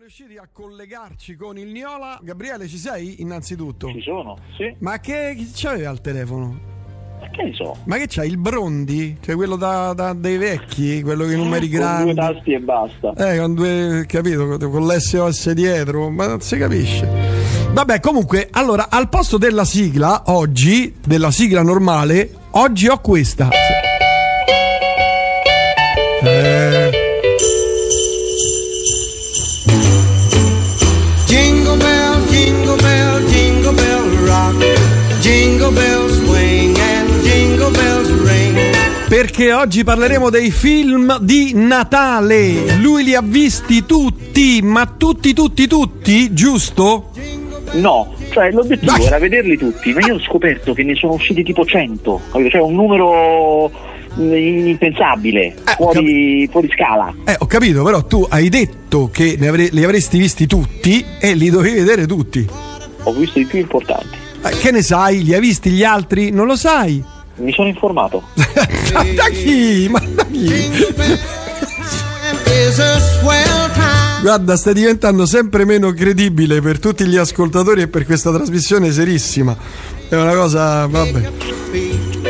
riusciti a collegarci con il Niola. Gabriele, ci sei innanzitutto? Ci sono, sì. Ma che chi c'aveva al telefono? Ma che ne so? Ma che c'hai il Brondi? Cioè quello da, da- dei vecchi, quello che i numeri Con grandi. due tasti e basta. Eh, con due, capito, con l'SOS dietro, ma non si capisce. Vabbè, comunque, allora, al posto della sigla, oggi, della sigla normale, oggi ho questa. Perché oggi parleremo dei film di Natale. Lui li ha visti tutti, ma tutti, tutti, tutti, giusto? No, cioè l'obiettivo Dai. era vederli tutti, ma io ho scoperto che ne sono usciti tipo 100, capito? Cioè un numero mm, impensabile, Eh, fuori, fuori scala. Eh, ho capito, però tu hai detto che avre- li avresti visti tutti e li dovevi vedere tutti. Ho visto i più importanti. Eh, che ne sai? Li hai visti gli altri? Non lo sai? Mi sono informato. Ma da chi? Ma da chi? Guarda, stai diventando sempre meno credibile per tutti gli ascoltatori e per questa trasmissione serissima. È una cosa. Vabbè.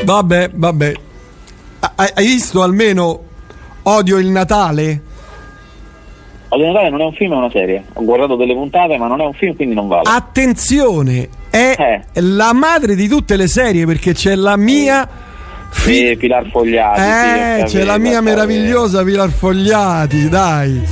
Vabbè, vabbè. Hai visto almeno Odio il Natale? Odio Natale non è un film, è una serie. Ho guardato delle puntate, ma non è un film, quindi non vale. Attenzione, è la madre di tutte le serie perché c'è la mia. fi- Sì, Pilar Fogliati. sì, Eh, ho c'è la mia meravigliosa Pilar Fogliati, dai.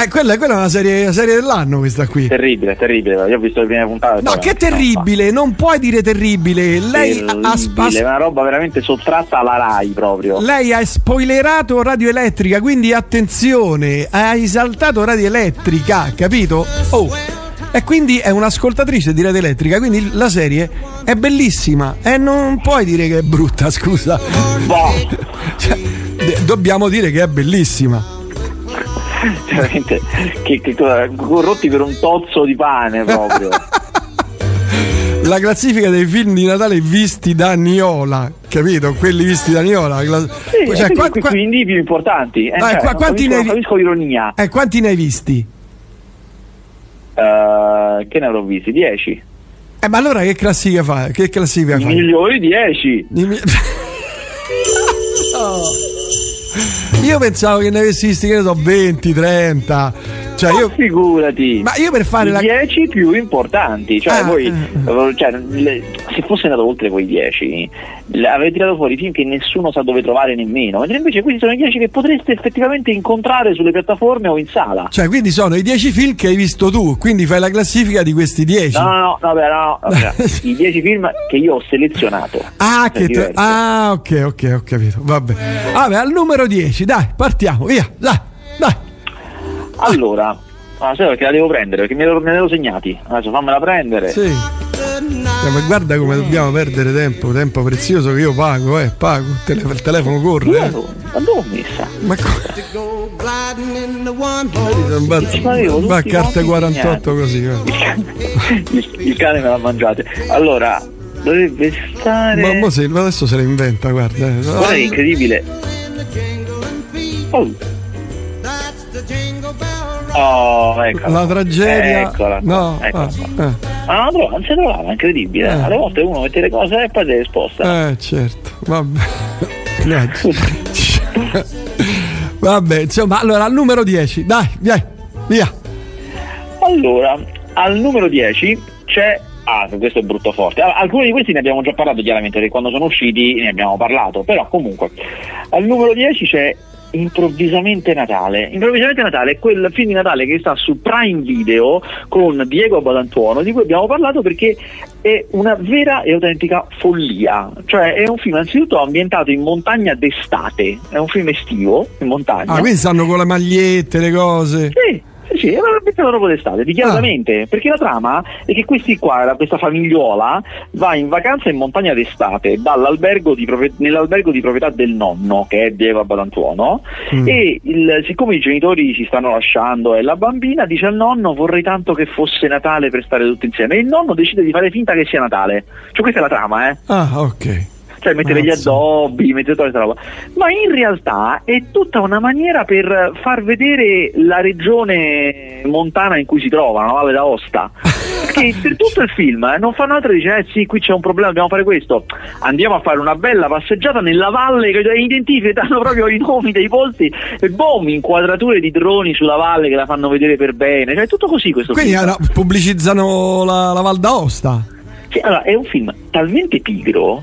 Eh, quella, quella è una serie, una serie dell'anno questa qui. Terribile, terribile. Io ho visto le prime puntate. No, che terribile, non puoi dire terribile. Lei ha, ha- Terribile, è una roba veramente sottratta alla Rai proprio. lei ha spoilerato Radio Elettrica, quindi attenzione, ha esaltato Radio Elettrica, capito? Oh. E quindi è un'ascoltatrice di Radio Elettrica, quindi la serie è bellissima e non puoi dire che è brutta, scusa. Boh, Cioè, dobbiamo dire che è bellissima. veramente, che, che corrotti per un tozzo di pane proprio. La classifica dei film di Natale visti da Niola, capito? Quelli visti da Niola. Sì, cioè, quindi, qua- qua- quindi i più importanti. Eh, Ah, cioè, qua- quanti capisco, ne hai capisco l'ironia. eh, quanti ne hai visti? Eh, che ne avrò visti? 10. Eh, ma allora che classifica fa? Che classifica I fa? migliori 10. I mi- Io pensavo che ne avessi visti, che ne so, 20, 30. Cioè, io. Figurati. Ma io per fare I la. 10 più importanti, cioè Ah, voi, eh. cioè, le- se fosse andato oltre quei 10, le- avrei tirato fuori film che nessuno sa dove trovare nemmeno, mentre invece questi sono i 10 che potreste effettivamente incontrare sulle piattaforme o in sala. Cioè, quindi sono i 10 film che hai visto tu. Quindi fai la classifica di questi 10. No, no, no, vabbè, no, vabbè, i 10 film che io ho selezionato. Ah, che te- ah, ok, ok, ho capito. Vabbè. Vabbè, al numero 10, dai, partiamo, via, dai. Allora, ah, sai perché la devo prendere? Perché me ne ero, segnati. Adesso fammela prendere. Sì. Eh, ma guarda come dobbiamo perdere tempo, tempo prezioso che io pago, eh, pago. Il, tele- il telefono corre, eh. Ma dove ho messa? Ma co- Go gliding in the one horse. va, Ma a carte quanti 48 così. guarda. il, il cane me l'ha mangiate. Allora, dovrebbe stare. Ma mo se- ma adesso se la inventa, guarda. eh. Guarda che incredibile. Oh, oh eccola. La tragedia. Eccola. No, eccola. ah, eh. Ma non la trova, non si trovava, è incredibile. Eh. Alle volte uno mette le cose e poi le sposta. Eh, certo, vabbè. Grazie. vabbè, insomma, allora al numero 10, dai, via, via. Allora, al numero 10 c'è. Ah, questo è brutto forte. Allora, alcuni di questi ne abbiamo già parlato chiaramente, perché quando sono usciti ne abbiamo parlato. Però comunque, al numero 10 c'è Improvvisamente Natale. Improvvisamente Natale è quel film di Natale che sta su Prime Video con Diego Badantuono, di cui abbiamo parlato perché è una vera e autentica follia. Cioè, è un film anzitutto ambientato in montagna d'estate, è un film estivo in montagna. Ah, quindi stanno con le magliette, le cose. Sì, sì, una roba proprio d'estate, dichiaratamente, perché la trama è che questi qua, questa famigliola, va in vacanza in montagna d'estate dall'albergo di proprie- nell'albergo di proprietà del nonno, che è Diego Abadantuono, Mm. e il- siccome i genitori si stanno lasciando e la bambina dice al nonno vorrei tanto che fosse Natale per stare tutti insieme, e il nonno decide di fare finta che sia Natale. Cioè questa è la trama, eh. Ah, ok. Cioè mettere gli Mazza. addobbi, mettere tutta questa roba. Ma in realtà è tutta una maniera per far vedere la regione montana in cui si trova, la Valle d'Aosta. Perché per tutto il film eh, non fanno altro che dire, eh sì, qui c'è un problema, dobbiamo fare questo. Andiamo a fare una bella passeggiata nella valle che identificano proprio i nomi dei posti e boom, inquadrature di droni sulla valle che la fanno vedere per bene. Cioè, è tutto così questo Quindi film. no, pubblicizzano la, la Val d'Aosta. Sì, allora, è un film talmente pigro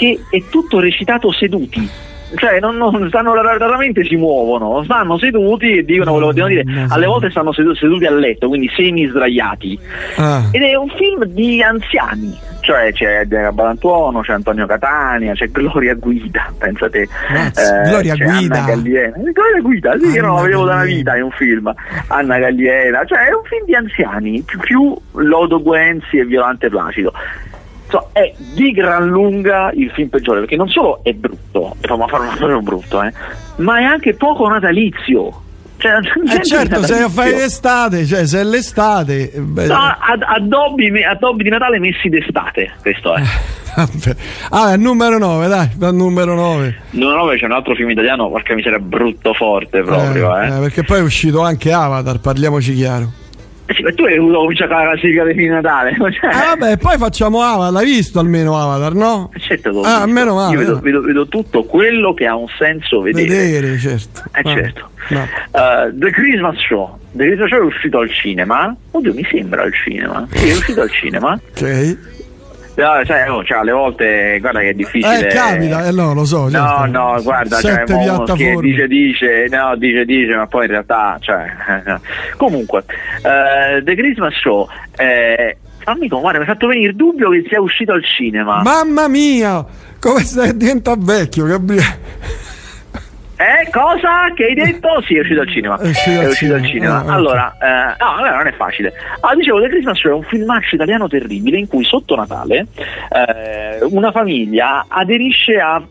che è tutto recitato seduti. Cioè, non, non stanno raramente si muovono, stanno seduti e dicono quello che devono dire. Alle volte stanno sedu- seduti a letto, quindi semi sdraiati. Ah. Ed è un film di anziani. Cioè c'è Edgar Balantuono, c'è Antonio Catania, c'è Gloria Guida, pensate. Mazza, Gloria Guida. Anna Galliena. Gloria Guida, sì, io non la Anna vedevo da una vita in un film. Anna Galliena, cioè è un film di anziani, più, più Lodo Guenzi e Violante Placido. Insomma, è di gran lunga il film peggiore, perché non solo è brutto, e fa fare un film brutto, eh, ma è anche poco natalizio. Cioè, Eh certo, se fai l'estate, cioè se è l'estate. eh, beh, No, ad- addobbi, addobbi di Natale messi d'estate, questo è. Ah, è il numero 9, dai, numero 9. Numero 9 c'è un altro film italiano, porca miseria, brutto forte proprio, eh. perché poi è uscito anche Avatar, parliamoci chiaro. Eh sì, ma tu hai voluto cominciare la film di Natale. Cioè, Ah, vabbè, poi facciamo Avatar, l'hai visto almeno Avatar, no? certo, Ah, visto. meno male. Io vedo, vedo- vedo tutto quello che ha un senso vedere. Vedere, certo. Eh Ah, certo. no. Uh, The Christmas Show. The Christmas Show è uscito al cinema. Oddio, mi sembra al cinema. Sì, è uscito al cinema. Ok. Però, sai, oh, cioè, alle volte, guarda che è difficile. Eh, capita, eh, no, lo so. No, certo. no, guarda, cioè, Sette mo uno piattaforme. che dice, dice, no, dice, dice, ma poi in realtà, cioè, comunque, eh, The Christmas Show, eh, fammi con- guarda, mi ha fatto venire il dubbio che sia uscito al cinema. Mamma mia, come stai diventa vecchio, Gabriele. Eh, cosa? Che hai detto? Sì, è uscito al cinema. È uscito al cinema. cinema. Ok. allora, eh, no, allora non è facile. Ah, dicevo, The Christmas Show è un filmaccio italiano terribile in cui sotto Natale eh, una famiglia aderisce a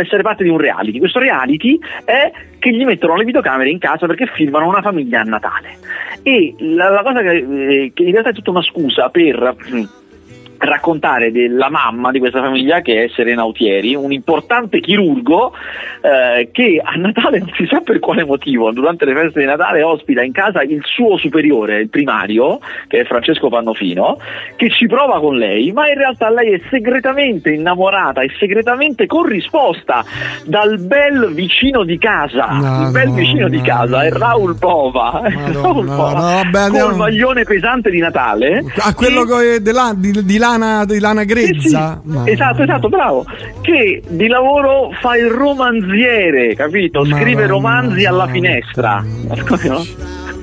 essere parte di un reality. Questo reality è che gli mettono le videocamere in casa perché filmano una famiglia a Natale. E la, la cosa che, eh, che in realtà è tutta una scusa per... raccontare della mamma di questa famiglia che è Serena Autieri, un importante chirurgo eh, che a Natale non si sa per quale motivo, durante le feste di Natale ospita in casa il suo superiore, il primario, che è Francesco Pannofino, che ci prova con lei, ma in realtà lei è segretamente innamorata e segretamente corrisposta dal bel vicino di casa. No, il bel no, vicino di no, casa è. Raul Pova. Raul Pova, vabbè, col maglione pesante di Natale. A quello che- coi- di, di- di lana, di lana sì, grezza. sì, Ma- Esatto, esatto, bravo. Che di lavoro fa il romanziere, capito? Scrive Madonna romanzi alla santa. finestra. No?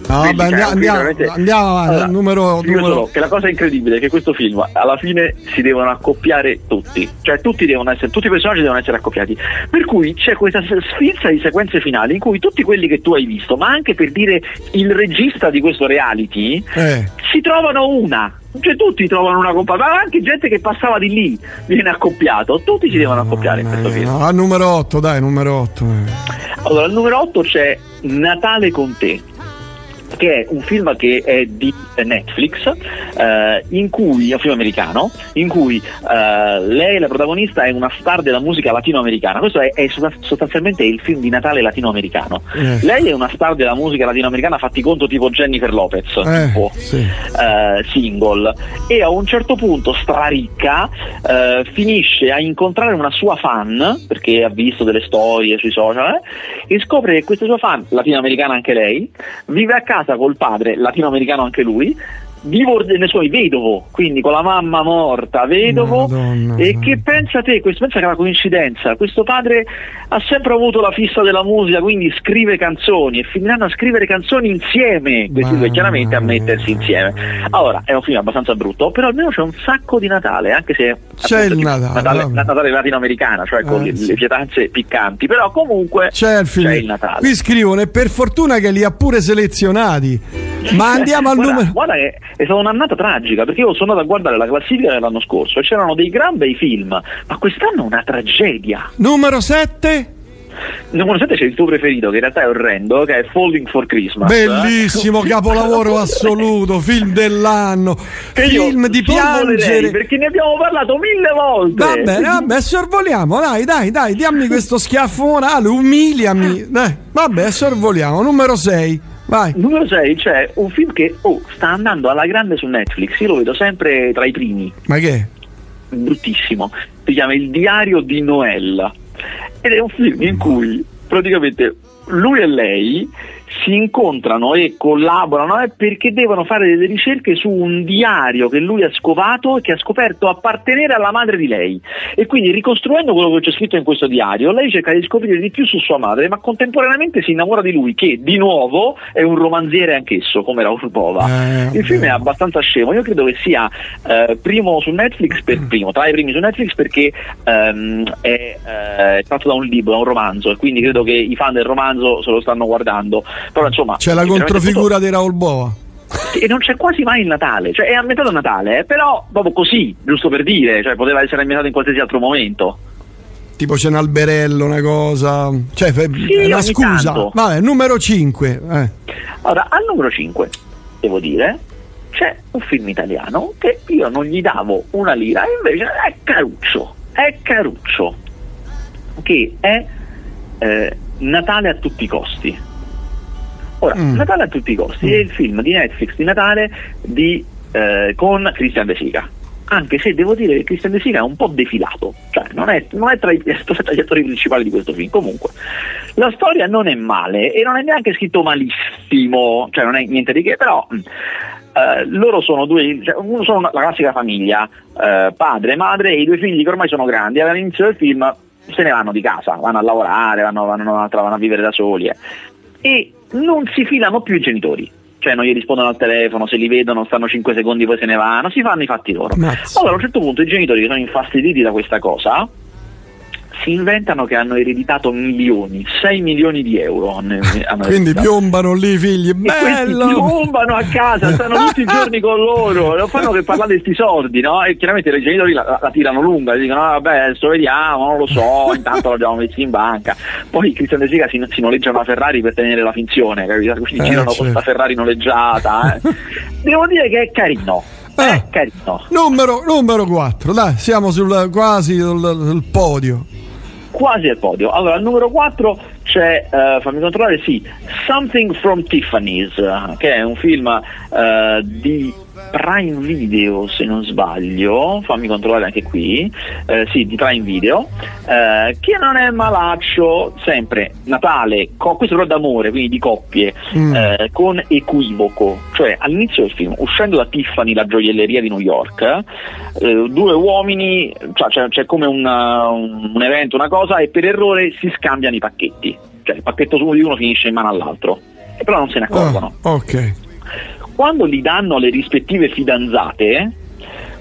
No, Quindi, vabbè, cioè, andiamo, veramente- andiamo avanti. Allora, al numero, numero- solo che la cosa incredibile è che questo film alla fine si devono accoppiare tutti, cioè tutti devono essere, tutti i personaggi devono essere accoppiati. Per cui c'è questa sfilza di sequenze finali in cui tutti quelli che tu hai visto, ma anche per dire il regista di questo reality, Eh. si trovano una. Cioè tutti trovano una compagna, ma anche gente che passava di lì viene accoppiato, tutti si devono accoppiare in questo film. no, al numero 8, dai, numero 8. Allora, al numero 8 c'è Natale con te, che è un film che è di Netflix, eh, in cui, è un film americano, in cui eh, lei, la protagonista, è una star della musica latinoamericana. Questo è, è sosta- sostanzialmente il film di Natale latinoamericano. Eh. Lei è una star della musica latinoamericana, fatti conto tipo Jennifer Lopez, Eh, tipo sì. eh, single e a un certo punto straricca eh, finisce a incontrare una sua fan perché ha visto delle storie sui social e scopre che questa sua fan latinoamericana anche lei vive a casa col padre latinoamericano anche lui divor- nei suoi vedovo quindi con la mamma morta vedovo. Madonna, e che pensa te questo pensa che è una coincidenza. Questo padre ha sempre avuto la fissa della musica quindi scrive canzoni e finiranno a scrivere canzoni insieme. Questi due chiaramente a mettersi insieme. Allora è un film abbastanza brutto però almeno c'è un sacco di Natale anche se C'è appunto, il Natale, Natale, vabbè. Natale latinoamericana cioè con Eh, le, sì. le pietanze piccanti. Però comunque C'è il c'è il Natale. Qui scrivono e per fortuna che li ha pure selezionati. Ma andiamo al guarda, numero. guarda che è stata un'annata tragica perché io sono andato a guardare la classifica dell'anno scorso e c'erano dei gran bei film ma quest'anno è una tragedia Numero 7? Numero 7 c'è il tuo preferito, che in realtà è orrendo, che è Falling for Christmas. Bellissimo, capolavoro assoluto, film dell'anno, Che film di piangere. Perché ne abbiamo parlato mille volte. Va bene, vabbè, sorvoliamo, dai, dai, dai, dammi questo schiaffo morale, umiliami. Dai, vabbè, sorvoliamo. Numero 6, vai. Numero 6 c'è un film che oh, sta andando alla grande su Netflix, io lo vedo sempre tra i primi, Ma che? è? bruttissimo. Si chiama Il diario di Noella ed è un film in cui praticamente lui e lei si incontrano e collaborano eh, perché devono fare delle ricerche su un diario che lui ha scovato e che ha scoperto appartenere alla madre di lei. E quindi ricostruendo quello che c'è scritto in questo diario lei cerca di scoprire di più su sua madre ma contemporaneamente si innamora di lui che di nuovo è un romanziere anch'esso come Raoul Bova. Eh, il film è abbastanza scemo. Io credo che sia eh, primo su Netflix per primo tra i primi su Netflix perché ehm, è, eh, è tratto da un libro da un romanzo e quindi credo che i fan del romanzo se lo stanno guardando però insomma C'è la controfigura di Raul tutto- e non c'è quasi mai il Natale cioè è a Natale eh, però proprio così giusto per dire cioè poteva essere ambientato in qualsiasi altro momento Tipo c'è un alberello, una cosa. Cioè, è una scusa. tanto. Vabbè, numero 5. Eh. Allora, al numero 5, devo dire, c'è un film italiano che io non gli davo una lira, e invece è caruccio, è caruccio, che è eh, Natale a tutti i costi. Ora, Mm. Natale a tutti i costi è il film di Netflix di Natale di, eh, con Christian De Sica. Anche se devo dire che Christian De Sica è un po' defilato, cioè non è, non è tra, i, tra gli attori principali di questo film. Comunque, la storia non è male e non è neanche scritto malissimo, cioè non è niente di che, però mh, eh, loro sono due, cioè, uno sono la classica famiglia, eh, padre, madre e i due figli che ormai sono grandi, all'inizio del film se ne vanno di casa, vanno a lavorare, vanno, vanno, vanno a vivere da soli eh. E non si filano più i genitori. Cioè non gli rispondono al telefono, se li vedono stanno 5 secondi poi se ne vanno, si fanno i fatti loro. Mazza. Allora a un certo punto i genitori che sono infastiditi da questa cosa si inventano che hanno ereditato milioni, 6 milioni di euro. hanno- hanno Quindi piombano lì i figli. E Bello! piombano a casa, stanno tutti i giorni con loro, non fanno che parlare di questi soldi, no? E chiaramente i genitori la, la tirano lunga, dicono "Ah, vabbè adesso vediamo, non lo so, intanto l'abbiamo messo in banca. Poi Cristian De Sica si, si noleggia una Ferrari per tenere la finzione, capito? Quindi Eh, girano con certo. questa Ferrari noleggiata. eh. Devo dire che è carino, è Eh. carino. Numero, numero 4, dai, siamo sul, quasi sul, sul podio. Quasi al podio. Allora, al numero 4 c'è, eh, fammi controllare, sì, Something from Tiffany's, eh, che è un film eh, di Prime Video, se non sbaglio, fammi controllare anche qui, eh, sì, di Prime Video, eh, che non è malaccio, sempre Natale, co- questo però d'amore, quindi di coppie, Mm. eh, con equivoco, cioè all'inizio del film, uscendo da Tiffany, la gioielleria di New York, eh, due uomini, cioè, c'è, c'è come un, un- un evento, una cosa, e per errore si scambiano i pacchetti, cioè il pacchetto su di uno finisce in mano all'altro, e però non se ne accorgono. Ah, ok. Quando li danno alle rispettive fidanzate,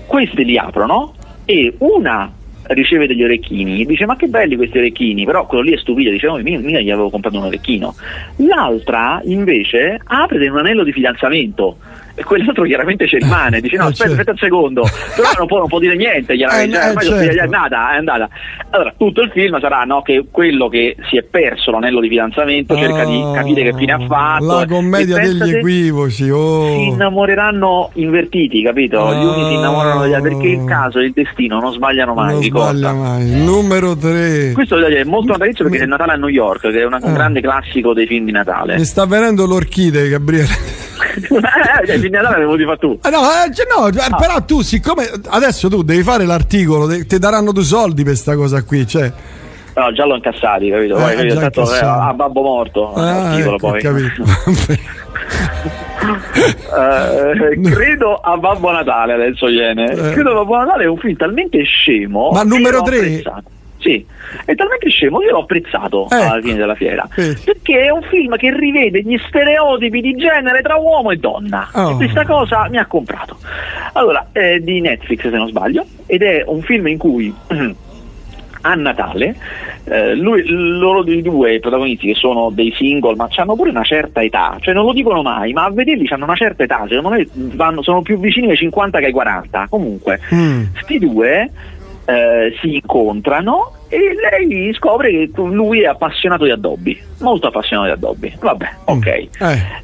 queste li aprono e una riceve degli orecchini, dice ma che belli questi orecchini, però quello lì è stupido, dice oh, mica, mica gli avevo comprato un orecchino. L'altra invece apre un anello di fidanzamento e quell'altro chiaramente ci rimane, dice no Eh, aspetta, certo. aspetta un secondo, però non può, non può dire niente, chiaramente, Eh, cioè, certo. è andata, è andata. Allora tutto il film sarà no, che quello che si è perso l'anello di fidanzamento cerca di Ah, capire che fine ha fatto. La commedia degli equivoci, oh. si innamoreranno invertiti, capito? Gli uni si innamorano degli altri perché il caso e il destino non sbagliano mai, non ricorda. sbaglia mai. Numero 3. Questo è molto natalizio perché Mi- è Natale a New York, che è una- un Ah. grande classico dei film di Natale. Mi sta venendo l'orchidea, Gabriele. eh, i film di Natale l'avevo di fare tu. Ah, no, eh, cioè, no, eh, però tu, siccome adesso tu devi fare l'articolo, ti daranno due soldi per sta cosa qui. Cioè, No, già l'ho incassati, capito? Poi, Eh, capito? Tanto, eh, a babbo morto. ah, ecco, poi. capito. Eh, credo a Babbo Natale adesso viene. Eh. Credo a Babbo Natale è un film talmente scemo. Ma numero l'ho tre? apprezzato. Sì, è talmente scemo che l'ho apprezzato Ecco. alla fine della fiera. Vedi. Perché è un film che rivede gli stereotipi di genere tra uomo e donna. Oh. E questa cosa mi ha comprato. Allora, è di Netflix se non sbaglio, ed è un film in cui a Natale eh, lui- loro dei due protagonisti che sono dei single ma hanno pure una certa età cioè non lo dicono mai ma a vederli hanno una certa età secondo me vanno- sono più vicini ai 50 che ai 40 comunque Mm. sti due eh, si incontrano e lei scopre che lui è appassionato di addobbi, molto appassionato di addobbi. Vabbè, ok. Eh.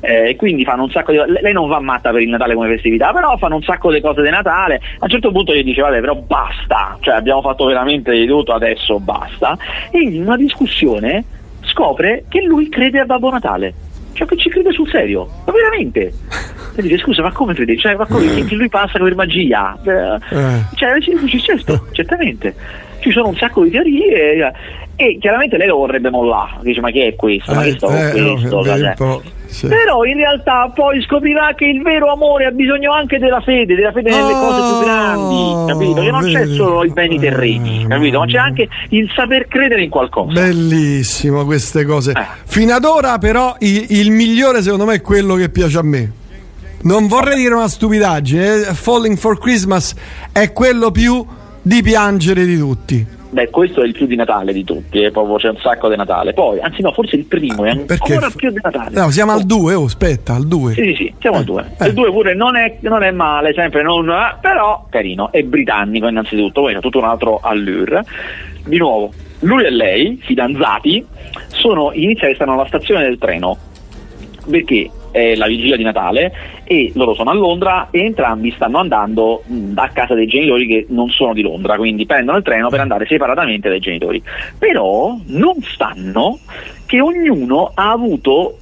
Eh, quindi fanno un sacco di lei non va matta per il Natale come festività, però fanno un sacco di cose di Natale. A un certo punto gli dice vabbè però basta, cioè abbiamo fatto veramente di tutto, adesso basta. E in una discussione scopre che lui crede a Babbo Natale. Cioè che ci crede sul serio, ma veramente. E dice scusa ma come credi? Cioè ma come che lui passa per magia? Eh, Eh. Cioè certo, certamente. Ci sono un sacco di teorie eh, e chiaramente lei lo vorrebbe mollare. Dice ma che è questo? Ma che sto con no, questo? po', sì. però in realtà poi scoprirà che il vero amore ha bisogno anche della fede, della fede nelle Oh, cose più grandi, capito? Che non c'è solo i beni terreni, capito? Ma c'è anche il saper credere in qualcosa. Bellissimo queste cose. Eh. Fino ad ora, però, il, il migliore secondo me è quello che piace a me. Non vorrei dire una stupidaggine. eh, Falling for Christmas è quello più di piangere di tutti. Beh, questo è il più di Natale di tutti, eh, proprio c'è un sacco di Natale. Poi, anzi no, forse il primo è Perché? ancora più di Natale. No, siamo Oh, al 2, oh, aspetta, al 2. Sì, sì, sì, siamo al 2. Eh. Il 2 pure non è, non è male, sempre non, eh, però carino, è britannico innanzitutto, poi c'è tutto un altro allure. Di nuovo, lui e lei, fidanzati, sono stanno alla stazione del treno perché è la vigilia di Natale e loro sono a Londra e entrambi stanno andando mh, a casa dei genitori che non sono di Londra, quindi prendono il treno per andare separatamente dai genitori. Però non stanno che ognuno ha avuto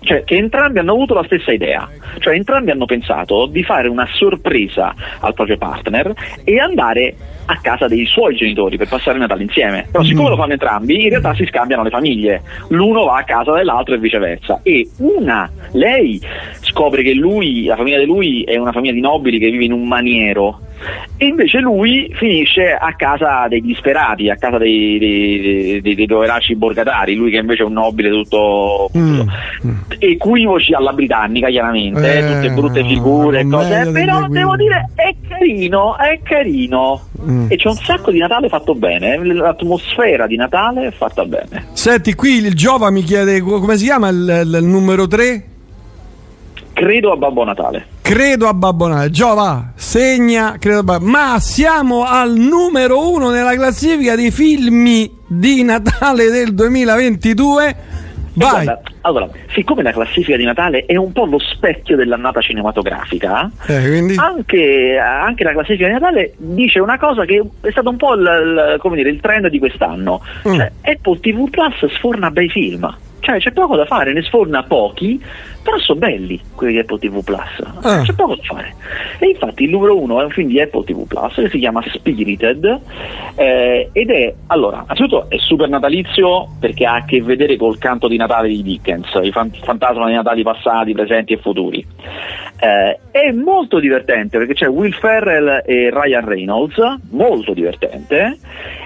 cioè che entrambi hanno avuto la stessa idea, cioè entrambi hanno pensato di fare una sorpresa al proprio partner e andare a casa dei suoi genitori per passare il Natale insieme. Però siccome lo fanno entrambi, in realtà si scambiano le famiglie. L'uno va a casa dell'altro e viceversa. E una, lei scopre che lui, la famiglia di lui è una famiglia di nobili che vive in un maniero. E invece lui finisce a casa dei disperati, a casa dei, dei, dei, dei poveracci borgatari, lui che invece è un nobile tutto, Mm, equivoci alla britannica chiaramente, eh, Eh, tutte brutte figure non cose, però devo dire è carino, è carino Mm. e c'è un sacco di Natale fatto bene, l'atmosfera di Natale è fatta bene. Senti, qui il Giova mi chiede co- come si chiama il- il numero 3? Credo a Babbo Natale. Credo a Babbo Natale. Giova, segna, credo a Babbo Ma siamo al numero uno nella classifica dei film di Natale del 2022. E Vai. guarda, allora, siccome la classifica di Natale è un po' lo specchio dell'annata cinematografica, Eh, quindi... anche, anche la classifica di Natale dice una cosa che è stato un po' il, il- come dire, il trend di quest'anno. Mm. Cioè, Apple TV Plus sforna bei film. Cioè c'è poco da fare, ne sforna pochi, però sono belli quelli di Apple TV Plus. Ah. C'è poco da fare. E infatti il numero uno è un film di Apple TV Plus che si chiama Spirited eh, ed è, allora, innanzitutto è super natalizio perché ha a che vedere col canto di Natale di Dickens, i fan- fantasma di Natali passati, presenti e futuri. Eh, è molto divertente perché c'è Will Ferrell e Ryan Reynolds, molto divertente,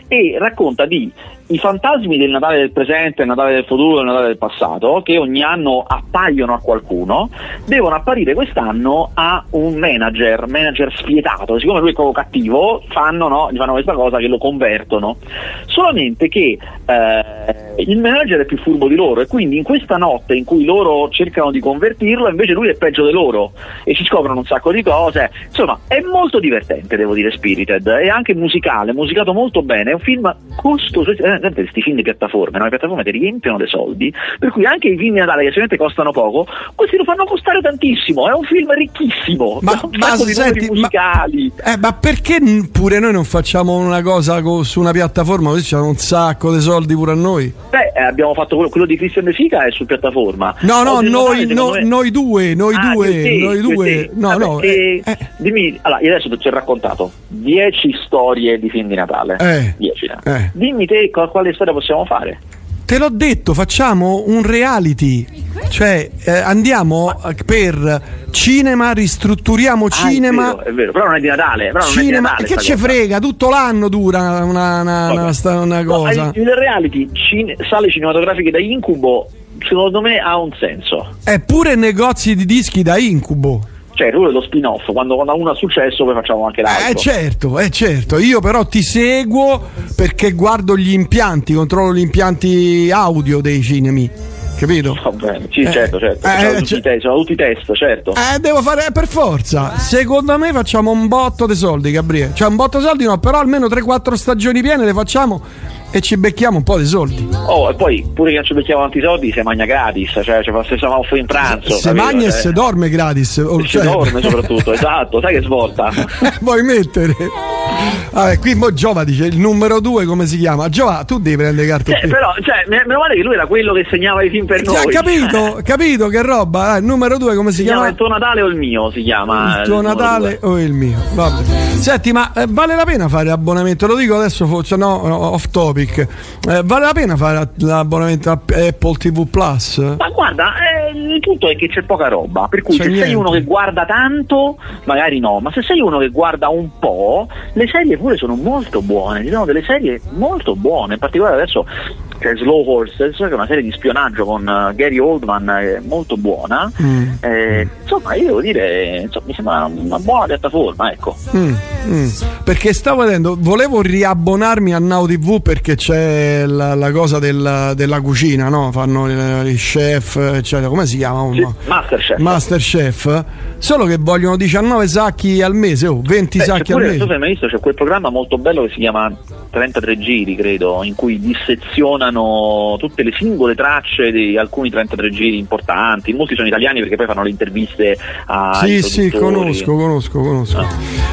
e racconta di i fantasmi del Natale del presente, il Natale del futuro il Natale del passato, che ogni anno appaiono a qualcuno, devono apparire quest'anno a un manager, manager spietato, siccome lui è proprio cattivo, fanno, no, gli fanno questa cosa che lo convertono. Solamente che eh, il manager è più furbo di loro e quindi in questa notte in cui loro cercano di convertirlo, invece lui è peggio di loro e si scoprono un sacco di cose. Insomma, è molto divertente, devo dire, Spirited, è anche musicale, musicato molto bene, è un film costoso, eh, questi film di piattaforme, no? le piattaforme ti riempiono dei soldi, per cui anche i film di Natale che solitamente costano poco, questi lo fanno costare tantissimo, è un film ricchissimo, Ma, un ma sacco di numeri senti, ma, musicali. eh, ma perché pure noi non facciamo una cosa co- su una piattaforma così c'hanno un sacco di soldi pure a noi? Beh, eh, abbiamo fatto quello, quello di Christian De Sica è su piattaforma. No, no, noi, no- me- noi due, noi Ah, due, te, noi due. No, Vabbè, no, eh, eh, Dimmi, allora, io adesso ti ho raccontato 10 storie di film di Natale. Eh. 10. Eh. Dimmi te quale storia possiamo fare. Te l'ho detto, facciamo un reality. Cioè, eh, andiamo per cinema, ristrutturiamo Ah, cinema. è, vero, è vero, però non è di Natale. È di Cinema, Natale che ci frega? Tutto l'anno dura una, una- una- una No, cosa. il reality, cine- sale cinematografiche da incubo, secondo me ha un senso. Eppure negozi di dischi da incubo. Cioè, quello è lo spin-off, quando, quando uno ha successo poi facciamo anche l'altro. Eh certo, eh certo, io però ti seguo perché guardo gli impianti, controllo gli impianti audio dei cinemi, capito? Va bene, sì, Eh, certo, certo. eh, sono, tutti cioè- te- sono tutti test, certo. Eh, devo fare eh, per forza. Secondo me facciamo un botto di soldi, Gabriele. Cioè, un botto di soldi no, però almeno 3-4 stagioni piene le facciamo e ci becchiamo un po' di soldi. Oh, e poi pure che ci becchiamo tanti soldi si mangia gratis, cioè ci fa stesso offro in pranzo. Se capito? mangia e Cioè, se dorme gratis. o e si cioè- dorme soprattutto, esatto, sai che svolta. Vuoi mettere? Vabbè, qui mo Giova dice il numero 2 come si chiama? Giova, tu devi prendere carte Eh, qui. però, cioè, me- meno male che lui era quello che segnava i film per ha noi. capito? Capito che roba? Ah, il numero 2 come si, Si chiama chiama? il tuo Natale o il mio? Si chiama Il tuo numero Natale due. o il mio? Vabbè. Senti, ma eh, vale la pena fare abbonamento? Lo dico adesso, forse no, off topic. Eh, vale la pena fare l'abbonamento a Apple TV Plus? Ma guarda, eh, il punto è che c'è poca roba, per cui C'è se sei niente. uno che guarda tanto, magari no, ma se sei uno che guarda un po', le serie pure sono molto buone, ci sono delle serie molto buone, in particolare adesso c'è Slow Horses, che è una serie di spionaggio con eh, Gary Oldman, è molto buona. Mm. Eh, insomma, io devo dire, insomma, mi sembra una, buona piattaforma, ecco. Mm, mm. Perché stavo vedendo, volevo riabbonarmi a Now TV perché c'è la, la cosa del- della cucina, no? Fanno i chef, eccetera. Come si chiama? Sì? Masterchef. Masterchef. Solo che vogliono 19 sacchi al mese, o 20 Eh, c'è sacchi al non so mese. se hai mai visto, c'è quel programma molto bello che si chiama 33 giri, credo, in cui dissezionano tutte le singole tracce di alcuni 33 giri importanti. Molti sono italiani perché poi fanno le interviste a. Sì, sì, conosco, conosco, conosco. Ah.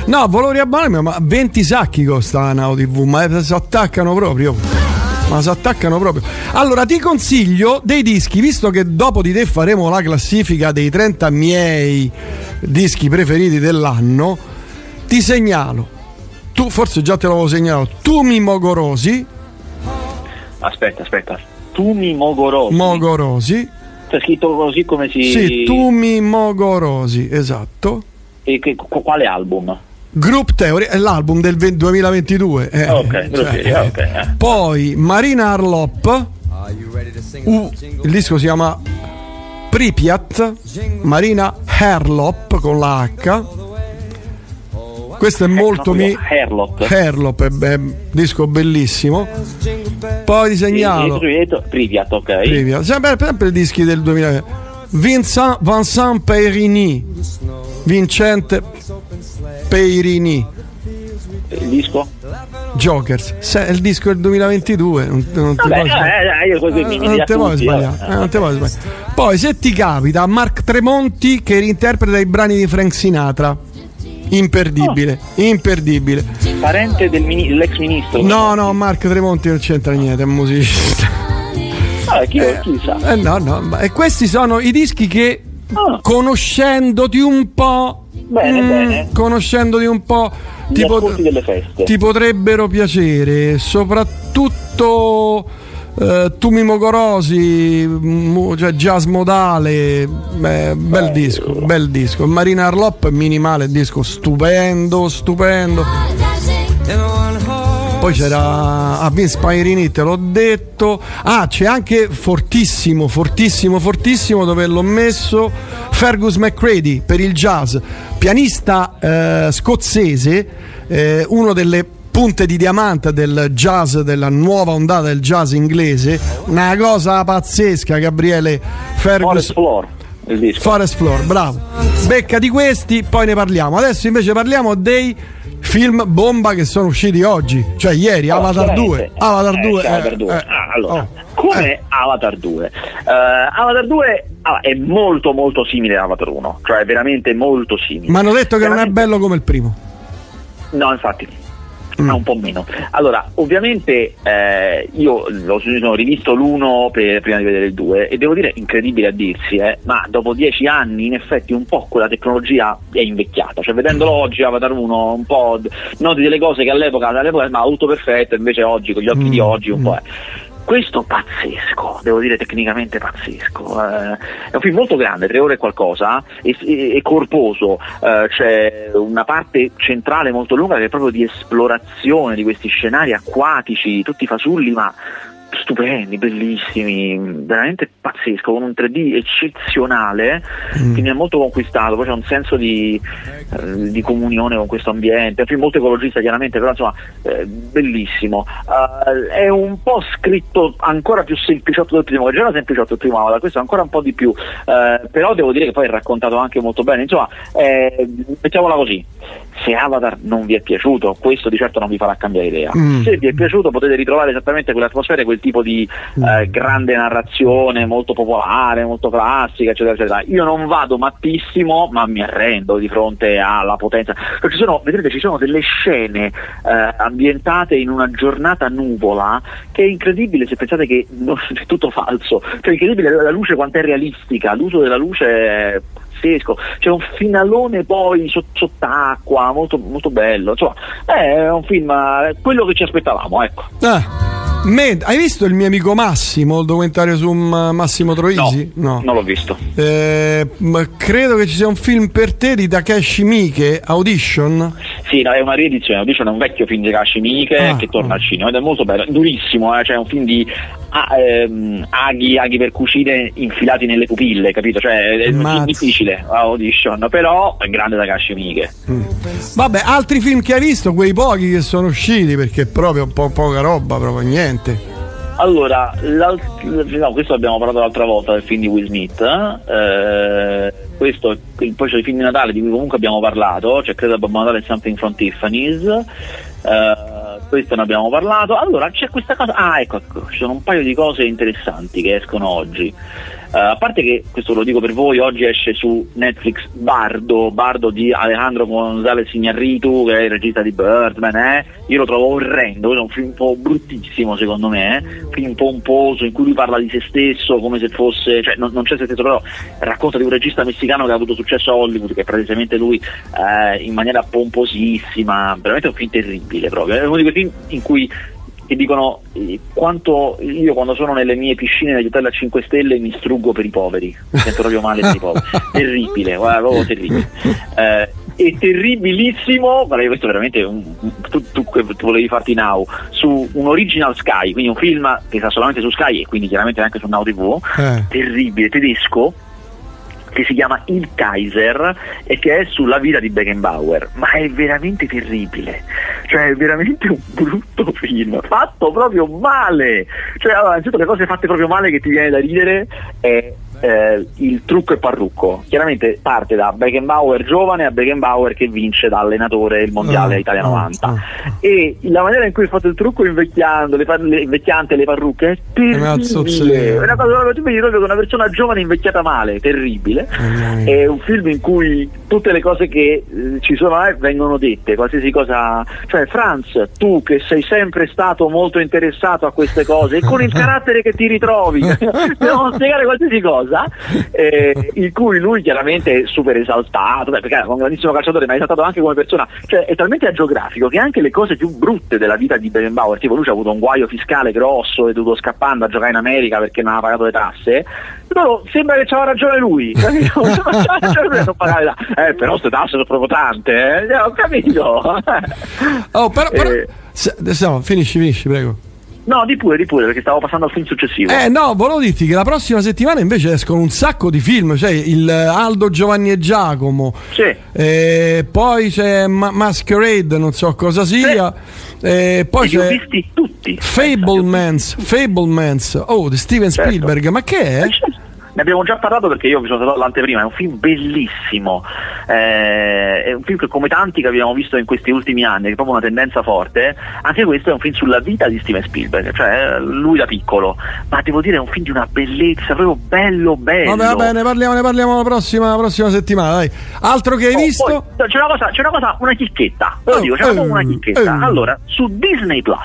No, volevo riabbonarmi, ma 20 sacchi costa Now TV, ma si attaccano proprio. Ma si attaccano proprio. Allora ti consiglio dei dischi, visto che dopo di te faremo la classifica dei 30 miei dischi preferiti dell'anno, ti segnalo. Tu forse già te l'avevo segnalato. Tu mi Mogorosi, Aspetta, aspetta. Tumi Mogorosi. Mogorosi. C'è scritto così come si. Sì, tu mi Mogorosi, esatto. E che- qu- quale album? Group Theory è l'album del 20- 2022. eh, Ok, cioè, Group Theory, eh. ok, eh. Poi Marina Arlop, uh, il disco si chiama Pripyat, Marina Herlop con la H. Questo è molto no, mi Herlop. Herlop è be- disco bellissimo. Poi ti segnalo Pripyat, ok. Pripyat, sempre, sempre i dischi del 2000. Vincent, Vincent Peirini, Vincente Peirini. Il disco? Jokers, Se- il disco del 2022, non, non ti Vabbè, puoi sbagliare. eh, eh, Eh, non sbagliare, non te puoi sbagliare. Poi se ti capita Mark Tremonti che reinterpreta i brani di Frank Sinatra. Imperdibile, Oh. imperdibile. Parente del mini- dell'ex ministro. No, no, Mark Tremonti non c'entra niente, è un musicista. Ah, chi, chi sa? Eh, no, no, e questi sono i dischi che Ah. conoscendoti un po', Bene, mm, bene. conoscendoti un po', ti, pot- ti potrebbero piacere, soprattutto eh, Tumi Mogorosi, cioè jazz modale, beh, bel disco, bel disco. Marina Arlop, minimale, disco stupendo, stupendo. Poi c'era a Vince Pairini, te l'ho detto. Ah, c'è anche fortissimo, fortissimo, fortissimo dove l'ho messo Fergus McCready per il jazz, pianista eh, scozzese, eh, uno delle punte di diamante del jazz, della nuova ondata del jazz inglese. Una cosa pazzesca, Gabriele Fergus. Forest Floor, il disco. Forest Floor, bravo. Becca di questi, poi ne parliamo. Adesso invece parliamo dei film bomba che sono usciti oggi, cioè ieri, Oh, Avatar 2. veramente. Avatar Eh, 2. c'è Avatar eh, 2. eh, Ah, allora, oh, come eh, Avatar 2? Eh, Avatar 2 ah, è molto molto simile a Avatar 1, cioè veramente molto simile. Mi hanno detto che non è Veramente- bello come il primo. No, infatti. Mm. Ma un po' meno. Allora, ovviamente eh, io lo sono rivisto l'uno per- prima di vedere il 2 e devo dire incredibile a dirsi, eh, ma dopo dieci anni in effetti un po' quella tecnologia è invecchiata. Cioè vedendolo oggi Avatar 1 un po' noti delle cose che all'epoca, all'epoca sembrava tutto perfetto, invece oggi con gli occhi di Mm, oggi un po' è. Questo pazzesco, devo dire tecnicamente pazzesco. eh, è un film molto grande, tre ore e qualcosa, e corposo. eh, c'è una parte centrale molto lunga che è proprio di esplorazione di questi scenari acquatici, tutti fasulli, ma stupendi, bellissimi, veramente pazzesco, con un 3D eccezionale Mm. che mi ha molto conquistato, poi c'è un senso di, eh, di comunione con questo ambiente, è molto ecologista chiaramente, però insomma eh, bellissimo. Eh, è un po' scritto ancora più sempliciotto del primo, già era sempliciotto il primo, ma questo è ancora un po' di più, eh, però devo dire che poi è raccontato anche molto bene, insomma, eh, mettiamola così. Se Avatar non vi è piaciuto, questo di certo non vi farà cambiare idea. Mm. Se vi è piaciuto potete ritrovare esattamente quell'atmosfera e quel tipo di eh, grande narrazione molto popolare, molto classica, eccetera, eccetera. Io non vado mattissimo, ma mi arrendo di fronte alla potenza. Perché ci sono, vedrete, ci sono delle scene eh, ambientate in una giornata nuvola che è incredibile se pensate che non- è tutto falso. Cioè, è incredibile la luce quanto è realistica, l'uso della luce è pazzesco. C'è un finalone poi sot- sott'acqua, molto, molto bello. Insomma, è un film, eh, quello che ci aspettavamo, ecco. Ah. Me- hai visto il mio amico Massimo, il documentario su mm, Massimo Troisi? non l'ho visto. Eh, credo che ci sia un film per te di Takeshi Miike, Audition. Sì, no, è una riedizione, Audition è un vecchio film di Kashi Miike Ah, che torna ah. al cinema ed è molto bello, durissimo, eh, cioè è un film di ah, ehm, aghi, aghi per cucine infilati nelle pupille, capito? Cioè è film difficile, Audition, però è grande da Kashi Miike. Vabbè, altri film che hai visto, quei pochi che sono usciti, perché proprio po' poca roba, proprio niente. Allora, l'al- no, questo abbiamo parlato l'altra volta del film di Will Smith. eh, questo, poi c'è il film di Natale di cui comunque abbiamo parlato, cioè credo Babbo Natale Something from Tiffany's. eh, questo ne abbiamo parlato. Allora, c'è questa cosa. Ah, ecco, ecco, ci sono un paio di cose interessanti che escono oggi. Eh, a parte che, questo lo dico per voi, oggi esce su Netflix Bardo, Bardo di Alejandro González Iñárritu, che è il regista di Birdman, eh? io lo trovo orrendo, è un film un po' bruttissimo secondo me, eh? film pomposo in cui lui parla di se stesso come se fosse, cioè non, non c'è se stesso, però racconta di un regista messicano che ha avuto successo a Hollywood, che è praticamente lui eh, in maniera pomposissima, veramente un film terribile proprio, è uno di quei film in cui che dicono eh, quanto io quando sono nelle mie piscine negli hotel a 5 stelle mi struggo per i poveri, mi sento proprio male per i poveri, terribile, guarda, proprio terribile. Eh, è terribilissimo, guarda, questo veramente un- tu, tu, tu volevi farti now su un original Sky, quindi un film che sta solamente su Sky e quindi chiaramente anche su Now TV, Eh. terribile, tedesco, che si chiama Il Kaiser e che è sulla vita di Beckenbauer, ma è veramente terribile, cioè è veramente un brutto film, fatto proprio male, cioè allora, innanzitutto le cose fatte proprio male che ti viene da ridere è eh, il trucco e parrucco, chiaramente parte da Beckenbauer giovane a Beckenbauer che vince da allenatore il mondiale Ah, Italia ah, 90 ah. e la maniera in cui è fatto il trucco invecchiando, le, par- le invecchiante le parrucche è zozzeria. terribile, è una cosa tu vedi proprio che una persona giovane invecchiata male, terribile mia. è un film in cui tutte le cose che eh, ci sono eh, vengono dette, qualsiasi cosa. Cioè, Franz, tu che sei sempre stato molto interessato a queste cose e con il carattere che ti ritrovi, devono spiegare qualsiasi cosa. Eh, in cui lui chiaramente è super esaltato, perché era un grandissimo calciatore, ma è esaltato anche come persona. Cioè, è talmente agiografico che anche le cose più brutte della vita di Beckenbauer, tipo lui ha avuto un guaio fiscale grosso e è dovuto scappando a giocare in America perché non aveva pagato le tasse. No, sembra che c'aveva ragione lui, capito? C'aveva ragione lui. Eh, però queste tasse sono proprio tante, eh? Ho capito. Oh, però, però- Eh. se- no, finisci, finisci, prego. No, di pure, di pure, perché stavo passando al film successivo. Eh no, volevo dirti che la prossima settimana invece escono un sacco di film, cioè il eh, Aldo Giovanni e Giacomo, Sì. eh, poi c'è Ma- Masquerade, non so cosa sia, eh, poi Li ho c'è visti tutti. Fablemans, Fablemans, oh di Steven Certo. Spielberg, ma che è? Eh, certo. Ne abbiamo già parlato perché io mi sono stato all'anteprima, è un film bellissimo, eh, è un film che come tanti che abbiamo visto in questi ultimi anni, che è proprio una tendenza forte, anche questo è un film sulla vita di Steven Spielberg, cioè eh, lui da piccolo, ma devo dire è un film di una bellezza, proprio bello bello. Vabbè, va bene, parliamo, ne parliamo la prossima, la prossima settimana, dai. Altro che hai Oh, visto? poi, c'è una cosa, c'è una cosa, una chicchetta, ve lo Oh, dico, c'è proprio eh, una chicchetta. eh. Allora, su Disney Plus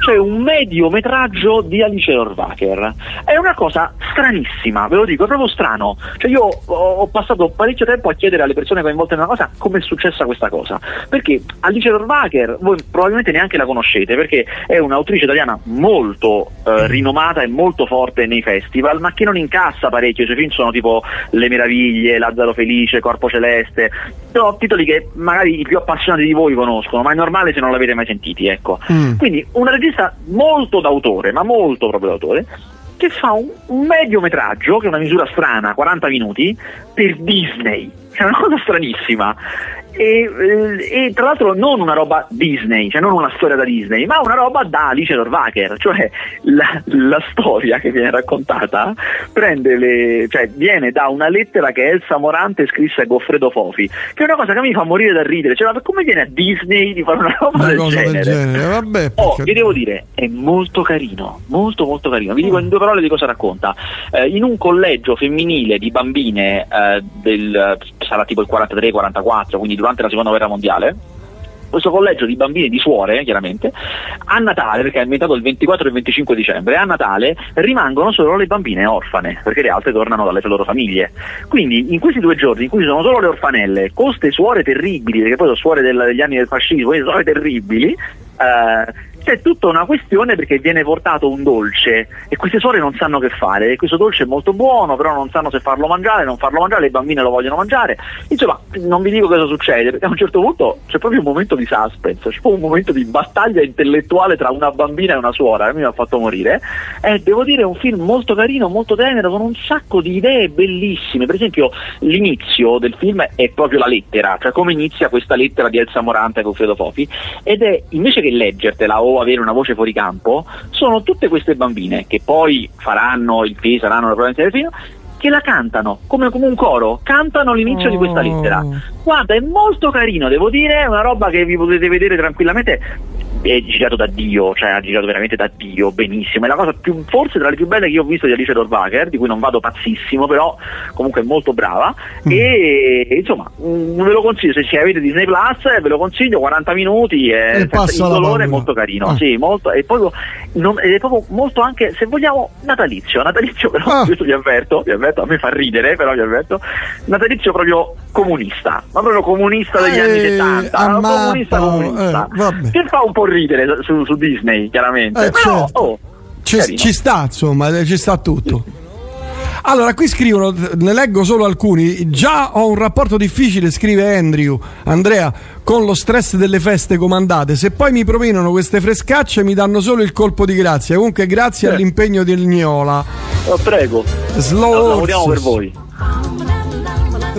c'è un mediometraggio di Alice Rohrwacher. È una cosa stranissima, ve lo dico, è proprio strano. Cioè io ho, passato parecchio tempo a chiedere alle persone coinvolte in una cosa come è successa questa cosa. Perché Alice Rohrwacher, voi probabilmente neanche la conoscete, perché è un'autrice italiana molto eh, rinomata e molto forte nei festival, ma che non incassa parecchio. I suoi film sono tipo Le Meraviglie, Lazzaro Felice, Corpo Celeste. Sono titoli che magari i più appassionati di voi conoscono, ma è normale se non l'avete mai sentiti, ecco. Mm. Quindi una regista molto d'autore, ma molto proprio d'autore, che fa un, un mediometraggio, che è una misura strana, 40 minuti, per Disney. È una cosa stranissima. e, eh, e tra l'altro non una roba Disney, cioè non una storia da Disney, ma una roba da Alice Dorvacher, cioè la, la storia che viene raccontata prende le, cioè, viene da una lettera che Elsa Morante scrisse a Goffredo Fofi, che è una cosa che mi fa morire da ridere, cioè ma come viene a Disney di fare una roba Una del genere? del genere, vabbè. Oh, vi devo dire, è molto carino, molto molto carino. Vi Mm. dico in due parole di cosa racconta. Eh, in un collegio femminile di bambine eh, del sarà tipo il 43-44, quindi durante la seconda guerra mondiale. Questo collegio di bambine di suore, chiaramente, a Natale, perché è ambientato il 24 e il 25 dicembre, a Natale rimangono solo le bambine orfane, perché le altre tornano dalle loro famiglie. Quindi in questi due giorni in cui sono solo le orfanelle, con queste suore terribili, perché poi sono suore del- degli anni del fascismo, queste suore terribili, eh, c'è tutta una questione perché viene portato un dolce e queste suore non sanno che fare. E questo dolce è molto buono però non sanno se farlo mangiare, non farlo mangiare, le bambine lo vogliono mangiare. Insomma non vi dico cosa succede perché a un certo punto c'è proprio un momento di suspense c'è proprio un momento di battaglia intellettuale tra una bambina e una suora che mi ha fatto morire. E devo dire è un film molto carino, molto tenero con un sacco di idee bellissime. Per esempio l'inizio del film è proprio la lettera cioè come inizia questa lettera di Elsa Morante con Fredo Fofi. Ed è invece che leggertela o avere una voce fuori campo, sono tutte queste bambine che poi faranno il film, saranno probabilmente del film, che la cantano come, come un coro, cantano l'inizio di questa Oh. lettera. Guarda, è molto carino, devo dire, è una roba che vi potete vedere tranquillamente. È girato da Dio, cioè ha girato veramente da Dio, benissimo. È la cosa più, forse tra le più belle che io ho visto di Alice Dorvacher, di cui non vado pazzissimo, però comunque è molto brava. Mm. E insomma, mm, ve lo consiglio, se ci avete Disney Plus, eh, ve lo consiglio, 40 minuti, E e il la dolore è molto carino, Ah. sì, molto, e proprio, non- ed è proprio molto anche, se vogliamo, natalizio, natalizio però, Ah. questo vi avverto, vi avverto, a me fa ridere, però vi avverto, natalizio proprio comunista, ma proprio comunista degli Eh, anni 70, ammappa, comunista comunista, eh, che fa un po' ridere su, su Disney, chiaramente, Eh, però, certo. oh, Ci, ci sta, insomma, eh, ci sta tutto. Allora, qui scrivono, ne leggo solo alcuni. Già ho un rapporto difficile, scrive Andrew, Andrea, con lo stress delle feste comandate. Se poi mi provinano queste frescacce, mi danno solo il colpo di grazia. Comunque, grazie Eh. all'impegno del Gnola. Oh, prego, Slow lavoriamo per voi.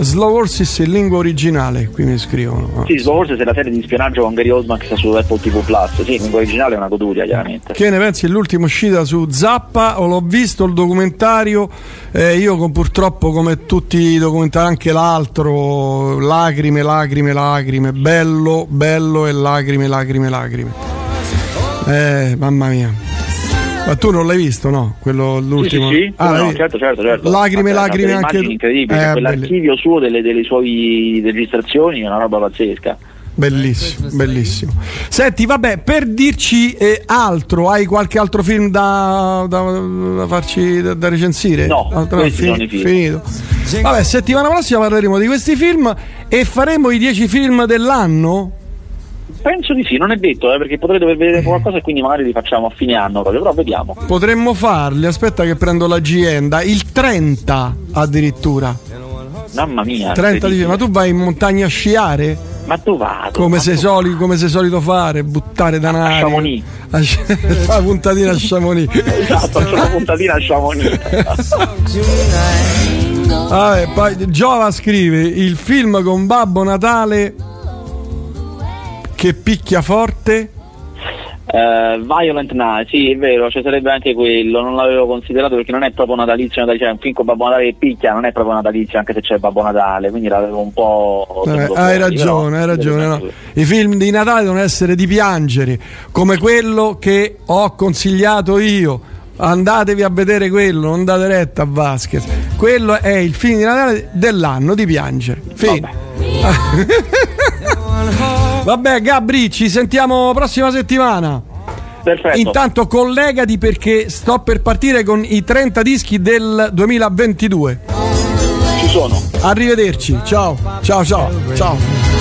Slow Horses in lingua originale, qui mi scrivono. Sì, forse se la serie di spionaggio con Gary Oldman che sta su Apple TV Plus, sì, in lingua originale è una goduria, chiaramente. Che ne pensi dell'ultima uscita su Zappa? O l'ho visto il documentario, eh, io con- purtroppo come tutti i documentari, anche l'altro, lacrime, lacrime, lacrime, bello, bello e lacrime, lacrime, lacrime. Eh, mamma mia. Ma tu non l'hai visto, no? Quello l'ultimo? Sì, sì, sì. Ah, no, certo, certo, certo. Lacrime, Ma- lacrime anche immagini incredibili, Eh, cioè, belli- quell'archivio suo delle, delle sue registrazioni è una roba pazzesca. Bellissimo, bellissimo. Senti, vabbè, per dirci eh, altro, hai qualche altro film da, da- da farci da, da recensire? No, Ah, questi sono i film. Finito. Vabbè, settimana prossima parleremo di questi film e faremo i 10 film dell'anno. Penso di sì, non è detto, eh, perché potrei dover vedere qualcosa e quindi magari li facciamo a fine anno proprio, però vediamo. Potremmo farli, aspetta che prendo l'agenda, il 30 addirittura. Mamma mia. 30 di ma tu vai in montagna a sciare? Ma dove vado? Come sei, soli, come sei solito fare? Buttare danari. Chamonix. A La puntatina a Chamonix. Esatto, una puntatina a Chamonix. Vabbè, poi Giova scrive il film con Babbo Natale che picchia forte. Eh, Violent Night, sì, è vero, ci sarebbe anche quello, non l'avevo considerato perché non è proprio natalizio, natalizio, cioè un film con Babbo Natale che picchia, non è proprio natalizio anche se c'è Babbo Natale, quindi l'avevo un po'... Eh, hai fuori, ragione, però hai ragione. no. I film di Natale devono essere di piangere, come quello che ho consigliato io. Andatevi a vedere quello, non date retta a Vasquez. Quello è il film di Natale dell'anno di piangere. Fine. Vabbè, Gabri, ci sentiamo prossima settimana. Perfetto. Intanto collegati perché sto per partire con i 30 dischi del 2022. Ci sono. Arrivederci, ciao, ciao, ciao, ciao.